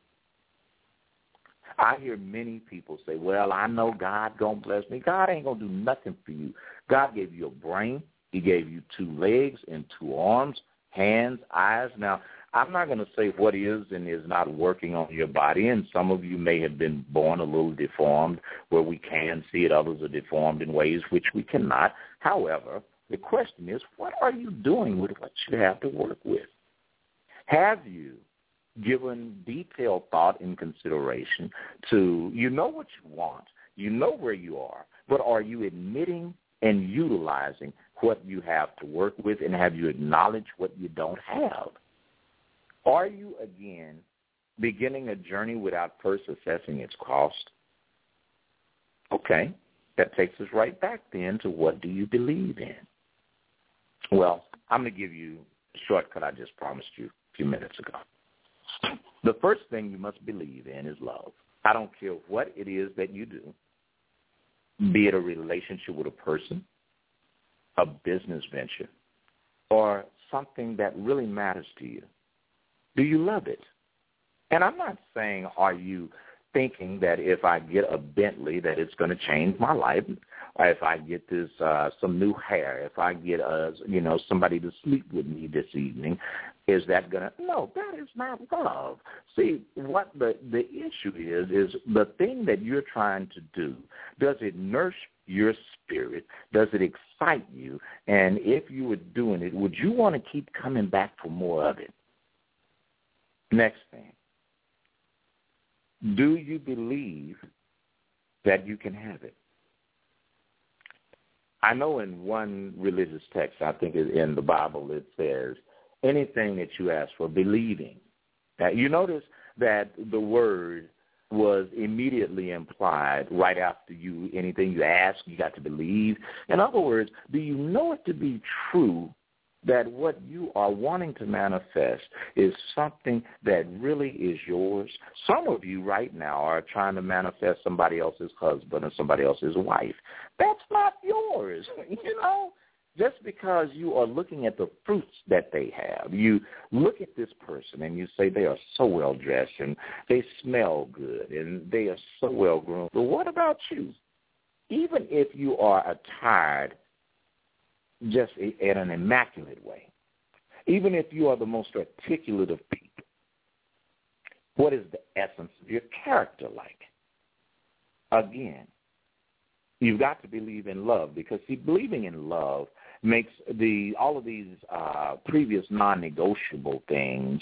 I hear many people say, well, I know God going to bless me. God ain't going to do nothing for you. God gave you a brain. He gave you two legs and two arms, hands, eyes. Now, I'm not going to say what is and is not working on your body, and some of you may have been born a little deformed where we can see it. Others are deformed in ways which we cannot. However, the question is, what are you doing with what you have to work with? Have you given detailed thought and consideration to, you know what you want, you know where you are, but are you admitting and utilizing what you have to work with and have you acknowledged what you don't have? Are you, again, beginning a journey without first assessing its cost? Okay, that takes us right back then to what do you believe in? Well, I'm going to give you a shortcut I just promised you few minutes ago. The first thing you must believe in is love. I don't care what it is that you do, be it a relationship with a person, a business venture, or something that really matters to you. Do you love it? And I'm not saying are you thinking that if I get a Bentley that it's going to change my life, or if I get this uh, some new hair, if I get uh, you know somebody to sleep with me this evening, is that gonna? No, that is not love. See, what the the issue is is the thing that you're trying to do. Does it nourish your spirit? Does it excite you? And if you were doing it, would you want to keep coming back for more of it? Next thing do you believe that you can have it? I know in one religious text, I think in the Bible, it says, anything that you ask for, believing. Now, you notice that the word was immediately implied right after you, anything you ask, you got to believe. In other words, do you know it to be true that what you are wanting to manifest is something that really is yours. Some of you right now are trying to manifest somebody else's husband or somebody else's wife. That's not yours, you know. Just because you are looking at the fruits that they have, you look at this person and you say they are so well dressed and they smell good and they are so well groomed. But what about you? Even if you are attired just in an immaculate way. Even if you are the most articulate of people, what is the essence of your character like? Again, you've got to believe in love because see, believing in love makes the all of these uh, previous non-negotiable things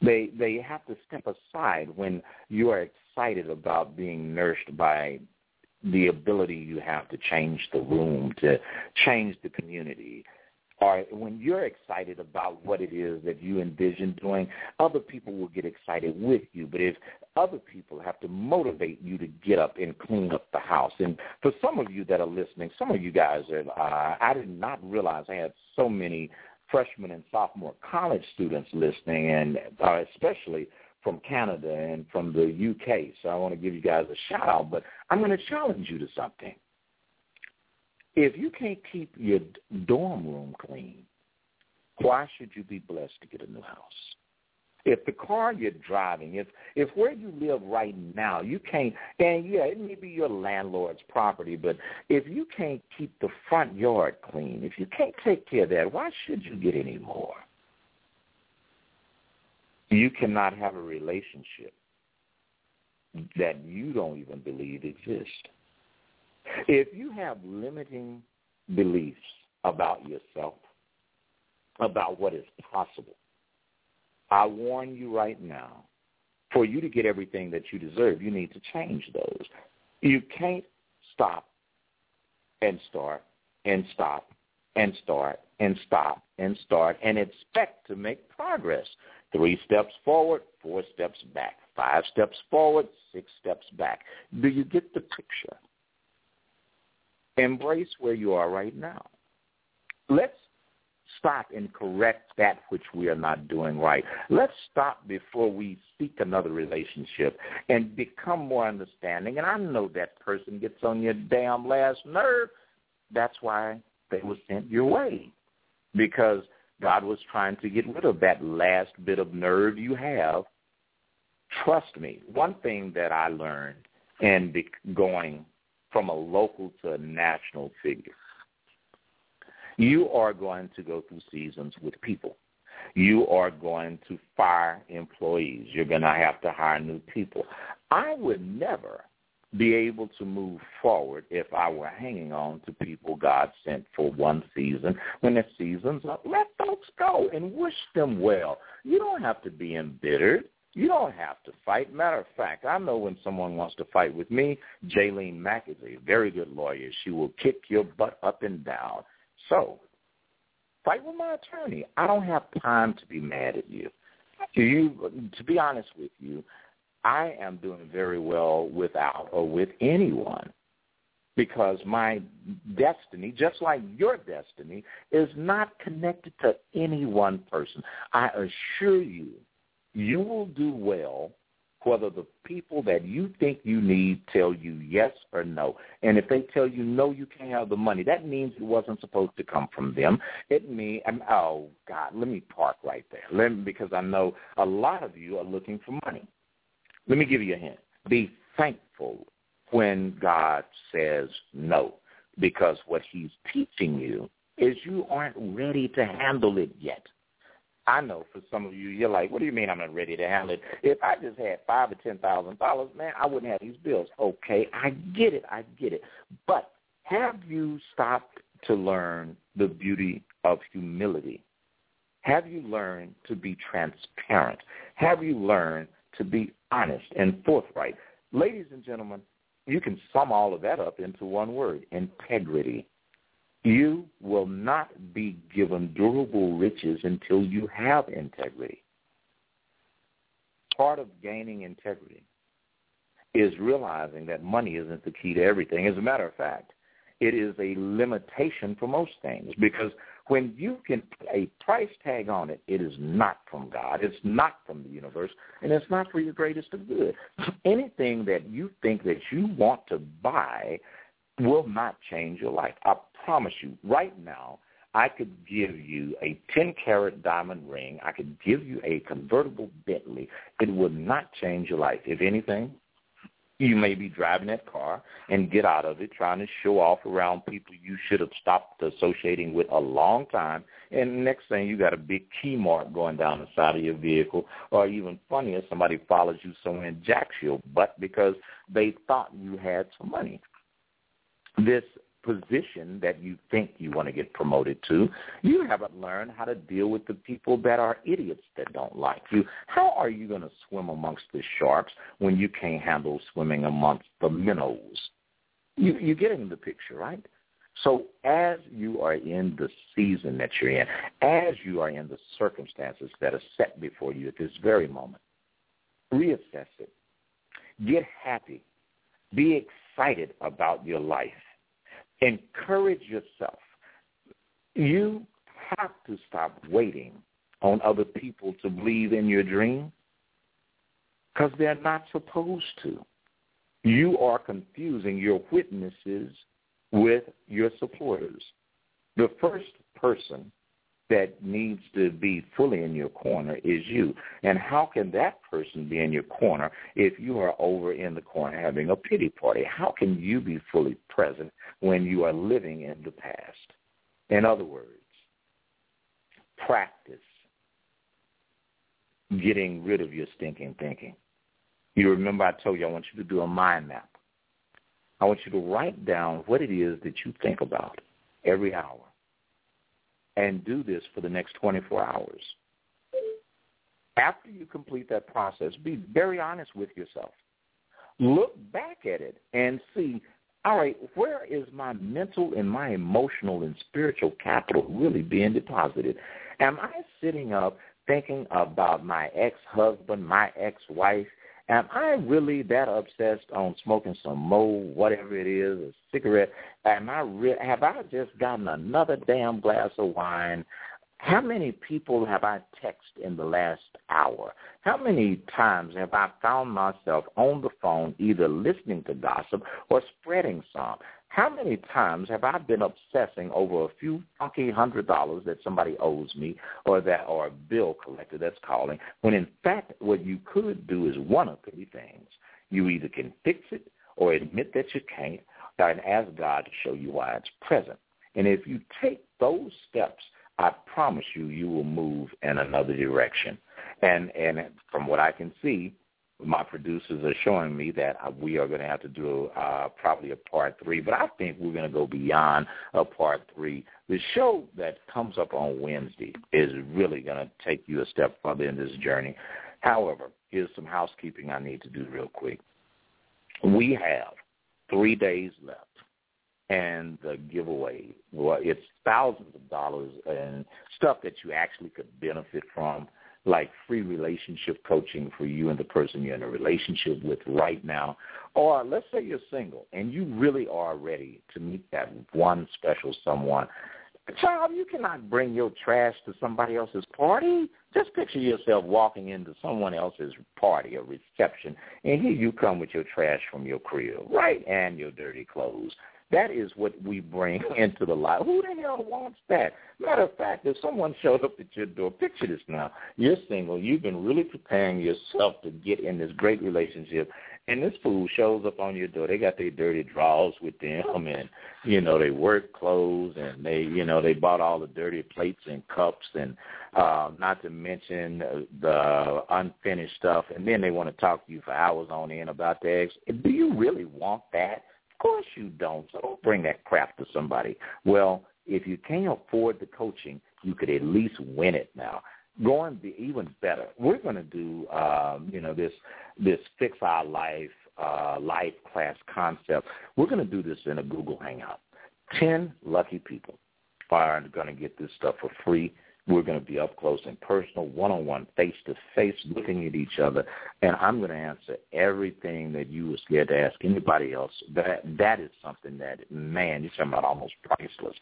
they they have to step aside when you are excited about being nourished by the ability you have to change the room, to change the community. Or when you're excited about what it is that you envision doing, other people will get excited with you. But if other people have to motivate you to get up and clean up the house, and for some of you that are listening, some of you guys are, uh, I did not realize I had so many freshman and sophomore college students listening, and uh, especially from Canada and from the UK. So I want to give you guys a shout out, but I'm going to challenge you to something. If you can't keep your dorm room clean, why should you be blessed to get a new house? If the car you're driving, if if where you live right now, you can't, and yeah, it may be your landlord's property, but if you can't keep the front yard clean, if you can't take care of that, why should you get any more? You cannot have a relationship that you don't even believe exists. If you have limiting beliefs about yourself, about what is possible, I warn you right now, for you to get everything that you deserve, you need to change those. You can't stop and start and stop and start and stop and start and expect to make progress. Three steps forward, four steps back. Five steps forward, six steps back. Do you get the picture? Embrace where you are right now. Let's stop and correct that which we are not doing right. Let's stop before we seek another relationship and become more understanding. And I know that person gets on your damn last nerve. That's why they were sent your way. Because God was trying to get rid of that last bit of nerve you have. Trust me, one thing that I learned in going from a local to a national figure, you are going to go through seasons with people. You are going to fire employees. You're going to have to hire new people. I would never be able to move forward if I were hanging on to people God sent for one season. When the season's up, let folks go and wish them well. You don't have to be embittered. You don't have to fight. Matter of fact, I know when someone wants to fight with me, Jaylene Mack is a very good lawyer. She will kick your butt up and down. So, fight with my attorney. I don't have time to be mad at you. You, to be honest with you, I am doing very well without or with anyone. because my destiny, just like your destiny, is not connected to any one person. I assure you, you will do well whether the people that you think you need tell you yes or no. And if they tell you no, you can't have the money, that means it wasn't supposed to come from them. It means, um, oh, God, let me park right there let me, because I know a lot of you are looking for money. Let me give you a hint. Be thankful when God says no because what he's teaching you is you aren't ready to handle it yet. I know for some of you, you're like, what do you mean I'm not ready to handle it? If I just had five or ten thousand dollars, man, I wouldn't have these bills. Okay, I get it, I get it. But have you stopped to learn the beauty of humility? Have you learned to be transparent? Have you learned to be honest and forthright? Ladies and gentlemen, you can sum all of that up into one word, integrity. You will not be given durable riches until you have integrity. Part of gaining integrity is realizing that money isn't the key to everything. As a matter of fact, it is a limitation for most things because when you can put a price tag on it, it is not from God. It's not from the universe, and it's not for your greatest of good. Anything that you think that you want to buy will not change your life. I promise you, right now, I could give you a 10 carat diamond ring. I could give you a convertible Bentley. It would not change your life. If anything, you may be driving that car and get out of it trying to show off around people you should have stopped associating with a long time. And next thing you got a big key mark going down the side of your vehicle. Or even funnier, somebody follows you somewhere and jacks your butt because they thought you had some money. This position that you think you want to get promoted to, you haven't learned how to deal with the people that are idiots that don't like you. How are you going to swim amongst the sharks when you can't handle swimming amongst the minnows? You, you're getting the picture, right? So as you are in the season that you're in, as you are in the circumstances that are set before you at this very moment, reassess it. Get happy. Be excited about your life Encourage yourself. You have to stop waiting on other people to believe in your dream because they're not supposed to. You are confusing your witnesses with your supporters. The first person that needs to be fully in your corner is you. And how can that person be in your corner if you are over in the corner having a pity party? How can you be fully present when you are living in the past? In other words, practice getting rid of your stinking thinking. You remember I told you I want you to do a mind map. I want you to write down what it is that you think about every hour and do this for the next 24 hours. After you complete that process, be very honest with yourself. Look back at it and see, all right, where is my mental and my emotional and spiritual capital really being deposited? Am I sitting up thinking about my ex-husband, my ex-wife, Am I really that obsessed on smoking some mo, whatever it is, a cigarette? Am I re- have I just gotten another damn glass of wine? How many people have I texted in the last hour? How many times have I found myself on the phone either listening to gossip or spreading some? How many times have I been obsessing over a few funky hundred dollars that somebody owes me or that or a bill collector that's calling when in fact what you could do is one of three things. You either can fix it or admit that you can't and ask God to show you why it's present. And if you take those steps, I promise you you will move in another direction. And and from what I can see, my producers are showing me that we are going to have to do uh, probably a part three, but I think we're going to go beyond a part three. The show that comes up on Wednesday is really going to take you a step further in this journey. However, here's some housekeeping I need to do real quick. We have three days left and the giveaway. Well, it's thousands of dollars and stuff that you actually could benefit from, like free relationship coaching for you and the person you're in a relationship with right now. Or let's say you're single and you really are ready to meet that one special someone. Child, you cannot bring your trash to somebody else's party. Just picture yourself walking into someone else's party or reception, and here you come with your trash from your crib, right, and your dirty clothes. That is what we bring into the life. Who the hell wants that? Matter of fact, if someone showed up at your door, picture this now. You're single. You've been really preparing yourself to get in this great relationship, and this fool shows up on your door. They got their dirty drawers with them, and you know they work clothes, and they you know they bought all the dirty plates and cups, and uh, not to mention the unfinished stuff. And then they want to talk to you for hours on end about the eggs. Do you really want that? Of course you don't. So don't bring that crap to somebody. Well, if you can't afford the coaching, you could at least win it now. Going be even better. We're going to do, um, you know, this this fix our life uh, life class concept. We're going to do this in a Google Hangout. Ten lucky people are going to get this stuff for free. We're going to be up close and personal, one-on-one, face-to-face, looking at each other, and I'm going to answer everything that you were scared to ask anybody else. That that is something that, man, you're talking about almost priceless.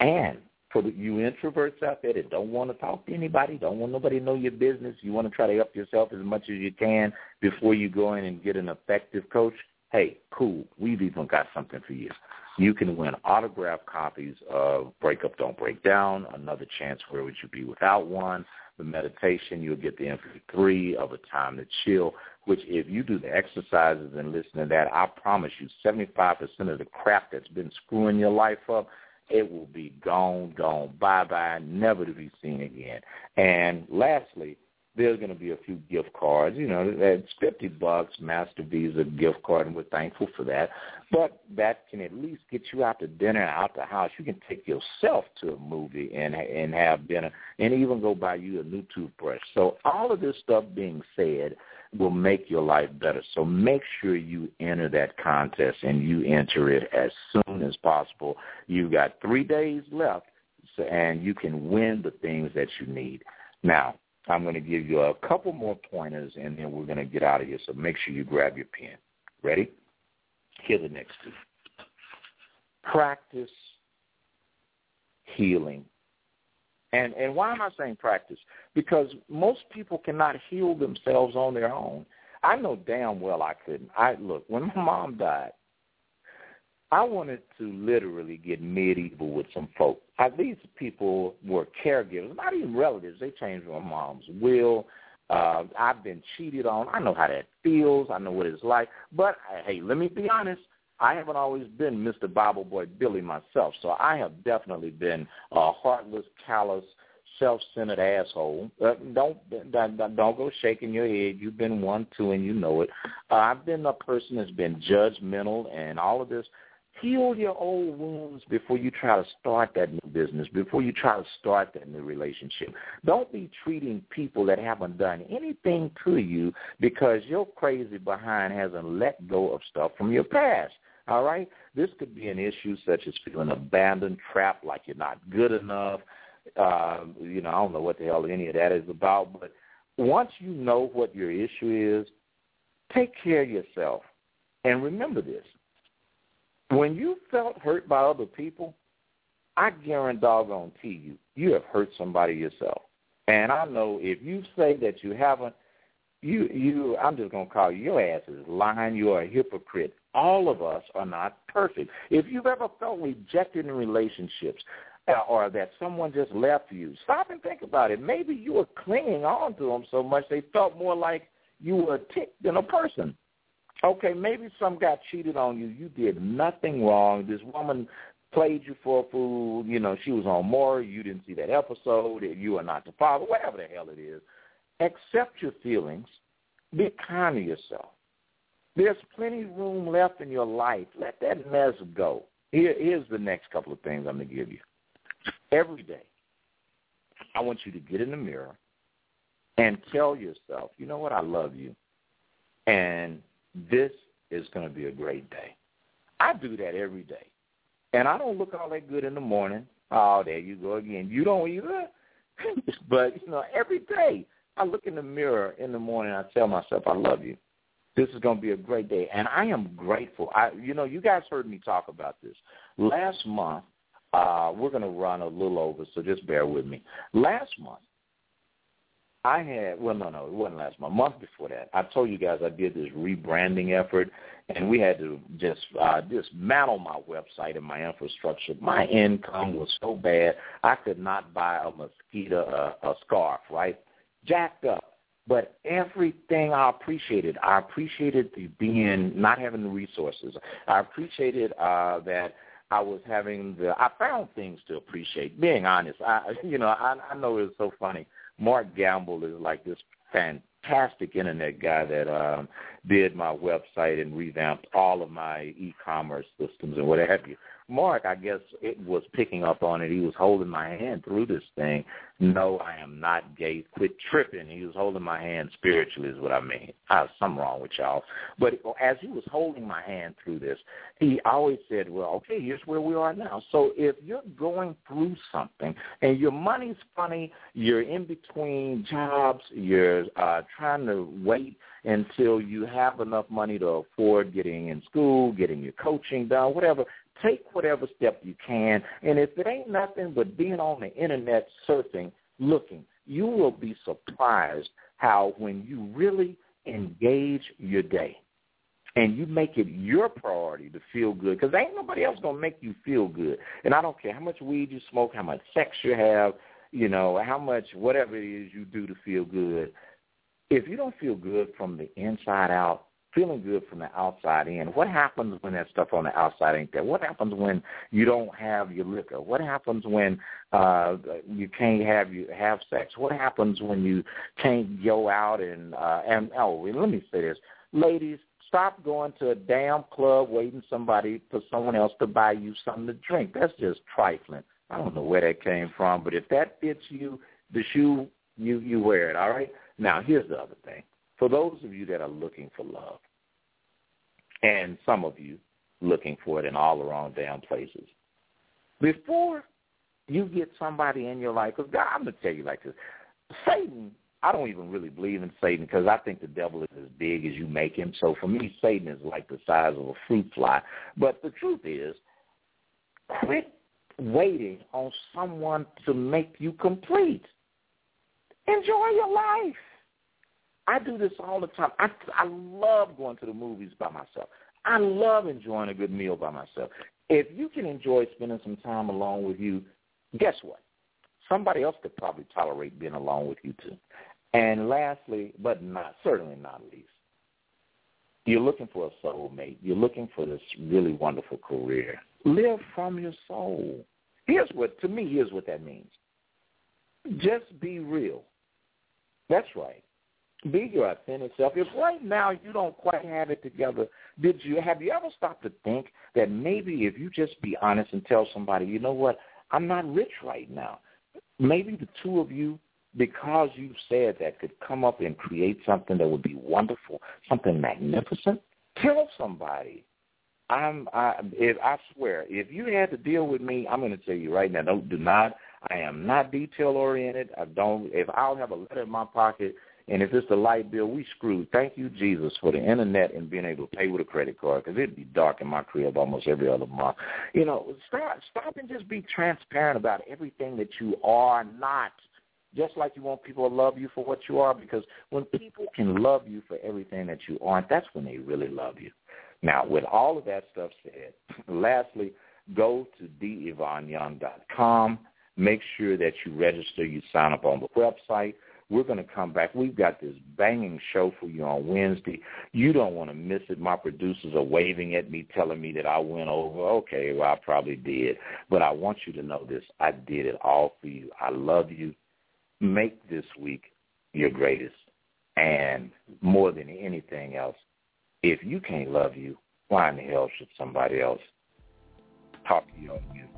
And for the, you introverts out there that don't want to talk to anybody, don't want nobody to know your business, you want to try to up yourself as much as you can before you go in and get an effective coach, hey, cool. We've even got something for you. You can win autographed copies of Break Up, Don't Break Down, Another Chance, Where Would You Be Without One, the meditation, you'll get the MP3 of A Time to Chill, which if you do the exercises and listen to that, I promise you 75% of the crap that's been screwing your life up, it will be gone, gone, bye-bye, never to be seen again. And lastly, there's going to be a few gift cards. You know, it's 50 bucks, Master Visa gift card, and we're thankful for that. But that can at least get you out to dinner, out the house. You can take yourself to a movie and and have dinner, and even go buy you a new toothbrush. So all of this stuff being said will make your life better. So make sure you enter that contest and you enter it as soon as possible. You got three days left, and you can win the things that you need. Now, I'm going to give you a couple more pointers, and then we're going to get out of here. So make sure you grab your pen. Ready? Here the next two. Practice healing. And and why am I saying practice? Because most people cannot heal themselves on their own. I know damn well I couldn't. I look when my mom died. I wanted to literally get medieval with some folk. I, these people were caregivers, not even relatives. They changed my mom's will. Uh, I've been cheated on. I know how that feels. I know what it's like. But hey, let me be honest. I haven't always been Mr. Bible Boy Billy myself, so I have definitely been a heartless, callous, self-centered asshole. Uh, don't, don't don't go shaking your head. You've been one too, and you know it. Uh, I've been a person that's been judgmental and all of this. Heal your old wounds before you try to start that new business, before you try to start that new relationship. Don't be treating people that haven't done anything to you because your crazy behind hasn't let go of stuff from your past. All right? This could be an issue such as feeling abandoned, trapped, like you're not good enough. Uh, you know, I don't know what the hell any of that is about, but once you know what your issue is, take care of yourself. And remember this. When you felt hurt by other people, I guarantee doggone you, you have hurt somebody yourself. And I know if you say that you haven't, you you I'm just gonna call you your ass is lying, you are a hypocrite. All of us are not perfect. If you've ever felt rejected in relationships, uh, or that someone just left you, stop and think about it. Maybe you were clinging on to them so much they felt more like you were a tick than a person. Okay, maybe some guy cheated on you. You did nothing wrong. This woman played you for a fool. You know, she was on more. You didn't see that episode. You are not the father. Whatever the hell it is. Accept your feelings. Be kind to yourself. There's plenty of room left in your life. Let that mess go. Here, here's the next couple of things I'm going to give you. Every day, I want you to get in the mirror and tell yourself, you know what, I love you. And this is going to be a great day. I do that every day. And I don't look all that good in the morning. Oh, there you go again. You don't either. but, you know, every day I look in the mirror in the morning I tell myself, I love you. This is going to be a great day. And I am grateful. I, you know, you guys heard me talk about this. Last month, uh, we're going to run a little over, so just bear with me. Last month, I had well, no, no, it wasn't last month. Month before that, I told you guys I did this rebranding effort, and we had to just uh, dismantle my website and my infrastructure. My income was so bad, I could not buy a mosquito uh, a scarf, right? Jacked up. But everything I appreciated, I appreciated the being not having the resources. I appreciated uh, that I was having the. I found things to appreciate. Being honest, I you know I, I know it's so funny Mark Gamble is like this fantastic internet guy that um, did my website and revamped all of my e-commerce systems and what have you. Mark, I guess it was picking up on it. He was holding my hand through this thing. No, I am not gay. Quit tripping. He was holding my hand spiritually is what I mean. I have something wrong with y'all. But as he was holding my hand through this, he always said, well, okay, here's where we are now. So if you're going through something and your money's funny, you're in between jobs, you're uh, trying to wait until you have enough money to afford getting in school, getting your coaching done, whatever, Take whatever step you can. And if it ain't nothing but being on the internet surfing, looking, you will be surprised how when you really engage your day and you make it your priority to feel good, because ain't nobody else going to make you feel good. And I don't care how much weed you smoke, how much sex you have, you know, how much whatever it is you do to feel good. If you don't feel good from the inside out, feeling good from the outside in. What happens when that stuff on the outside ain't there? What happens when you don't have your liquor? What happens when uh you can't have you have sex? What happens when you can't go out and uh and oh let me say this. Ladies, stop going to a damn club waiting somebody for someone else to buy you something to drink. That's just trifling. I don't know where that came from, but if that fits you, the shoe you you wear it, all right? Now here's the other thing for those of you that are looking for love, and some of you looking for it in all the wrong damn places, before you get somebody in your life, because God, I'm going to tell you like this, Satan, I don't even really believe in Satan because I think the devil is as big as you make him. So for me, Satan is like the size of a fruit fly. But the truth is, quit waiting on someone to make you complete. Enjoy your life. I do this all the time. I I love going to the movies by myself. I love enjoying a good meal by myself. If you can enjoy spending some time alone with you, guess what? Somebody else could probably tolerate being alone with you too. And lastly, but not certainly not least, you're looking for a soulmate. You're looking for this really wonderful career. Live from your soul. Here's what to me. Here's what that means. Just be real. That's right be your authentic self. If right now you don't quite have it together, did you have you ever stopped to think that maybe if you just be honest and tell somebody, you know what, I'm not rich right now. Maybe the two of you, because you've said that, could come up and create something that would be wonderful, something magnificent. Tell somebody. I'm I if I swear, if you had to deal with me, I'm gonna tell you right now, don't do not I am not detail oriented. I don't if I'll have a letter in my pocket and if it's the light bill, we screwed. Thank you, Jesus, for the internet and being able to pay with a credit card because it'd be dark in my crib almost every other month. You know, stop, stop and just be transparent about everything that you are not. Just like you want people to love you for what you are, because when people can love you for everything that you aren't, that's when they really love you. Now, with all of that stuff said, lastly, go to divanyoung.com. Make sure that you register, you sign up on the website. We're going to come back. We've got this banging show for you on Wednesday. You don't want to miss it. My producers are waving at me, telling me that I went over. Okay, well, I probably did. But I want you to know this. I did it all for you. I love you. Make this week your greatest. And more than anything else, if you can't love you, why in the hell should somebody else? Talk to you on.